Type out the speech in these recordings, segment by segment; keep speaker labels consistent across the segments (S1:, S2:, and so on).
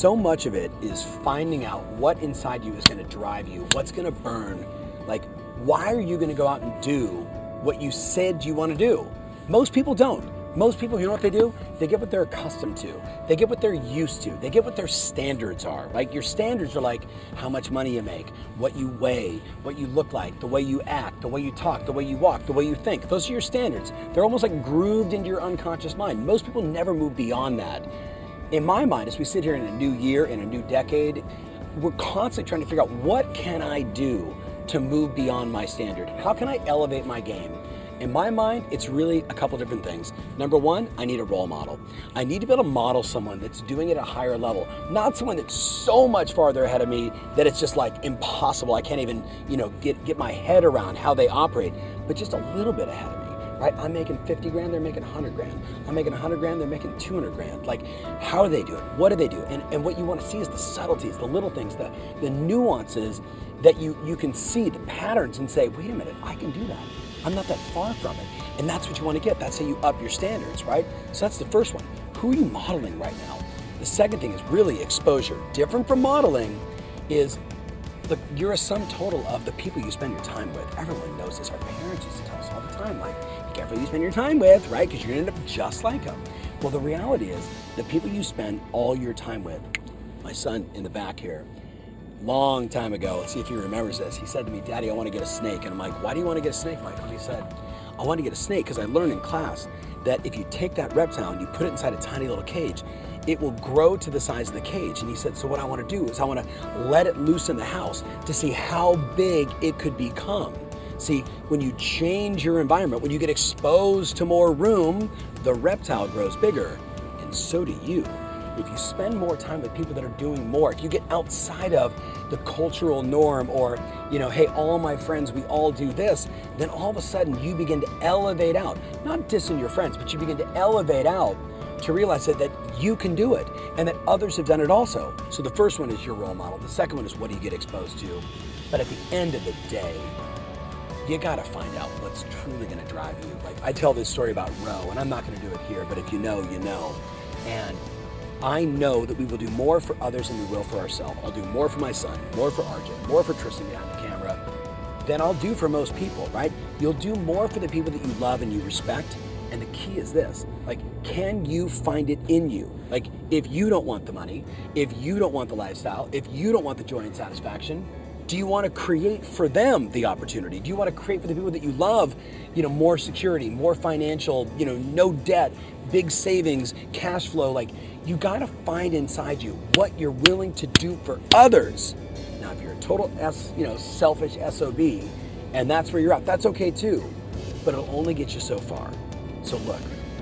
S1: so much of it is finding out what inside you is going to drive you, what's going to burn. Like, why are you going to go out and do what you said you want to do? Most people don't. Most people, you know what they do? They get what they're accustomed to. They get what they're used to. They get what their standards are. Like your standards are like how much money you make, what you weigh, what you look like, the way you act, the way you talk, the way you walk, the way you think. Those are your standards. They're almost like grooved into your unconscious mind. Most people never move beyond that. In my mind, as we sit here in a new year, in a new decade, we're constantly trying to figure out what can I do to move beyond my standard? How can I elevate my game? In my mind, it's really a couple different things. Number one, I need a role model. I need to be able to model someone that's doing it at a higher level, not someone that's so much farther ahead of me that it's just like impossible. I can't even, you know, get, get my head around how they operate, but just a little bit ahead. Right? I'm making 50 grand, they're making 100 grand. I'm making 100 grand, they're making 200 grand. Like, how do they do it? What do they do? And, and what you want to see is the subtleties, the little things, the, the nuances that you, you can see, the patterns, and say, wait a minute, I can do that. I'm not that far from it. And that's what you want to get. That's how you up your standards, right? So that's the first one. Who are you modeling right now? The second thing is really exposure. Different from modeling is the, you're a sum total of the people you spend your time with. Everyone knows this. Our parents used to tell us all the time, like, careful you spend your time with, right? Because you're to end up just like them. Well, the reality is the people you spend all your time with, my son in the back here, long time ago. Let's see if he remembers this. He said to me, Daddy, I want to get a snake. And I'm like, why do you want to get a snake, Michael? And he said, I want to get a snake because I learned in class that if you take that reptile and you put it inside a tiny little cage, it will grow to the size of the cage. And he said, So, what I want to do is I want to let it loose in the house to see how big it could become. See, when you change your environment, when you get exposed to more room, the reptile grows bigger, and so do you if you spend more time with people that are doing more, if you get outside of the cultural norm or, you know, hey, all my friends, we all do this, then all of a sudden you begin to elevate out. Not dissing your friends, but you begin to elevate out to realize that, that you can do it and that others have done it also. So the first one is your role model. The second one is what do you get exposed to? But at the end of the day, you gotta find out what's truly gonna drive you. Like I tell this story about Roe, and I'm not gonna do it here, but if you know, you know. And I know that we will do more for others than we will for ourselves. I'll do more for my son, more for RJ, more for Tristan behind the camera than I'll do for most people, right? You'll do more for the people that you love and you respect. And the key is this like, can you find it in you? Like, if you don't want the money, if you don't want the lifestyle, if you don't want the joy and satisfaction, do you want to create for them the opportunity? Do you want to create for the people that you love, you know, more security, more financial, you know, no debt, big savings, cash flow? Like, you got to find inside you what you're willing to do for others. Now, if you're a total S, you know, selfish SOB, and that's where you're at, that's okay too. But it'll only get you so far. So look,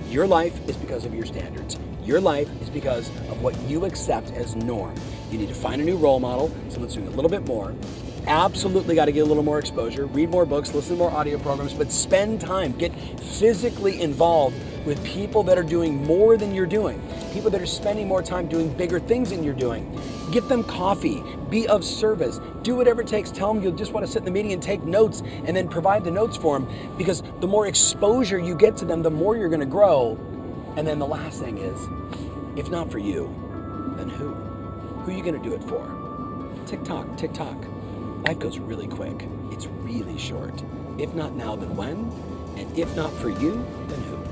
S1: your life is because of your standards. Your life is because of what you accept as norm. You need to find a new role model, someone doing a little bit more. Absolutely got to get a little more exposure, read more books, listen to more audio programs, but spend time, get physically involved with people that are doing more than you're doing, people that are spending more time doing bigger things than you're doing. Get them coffee, be of service, do whatever it takes. Tell them you'll just want to sit in the meeting and take notes and then provide the notes for them because the more exposure you get to them, the more you're going to grow. And then the last thing is if not for you, then who? Who are you going to do it for? Tick tock. Life goes really quick. It's really short. If not now, then when? And if not for you, then who?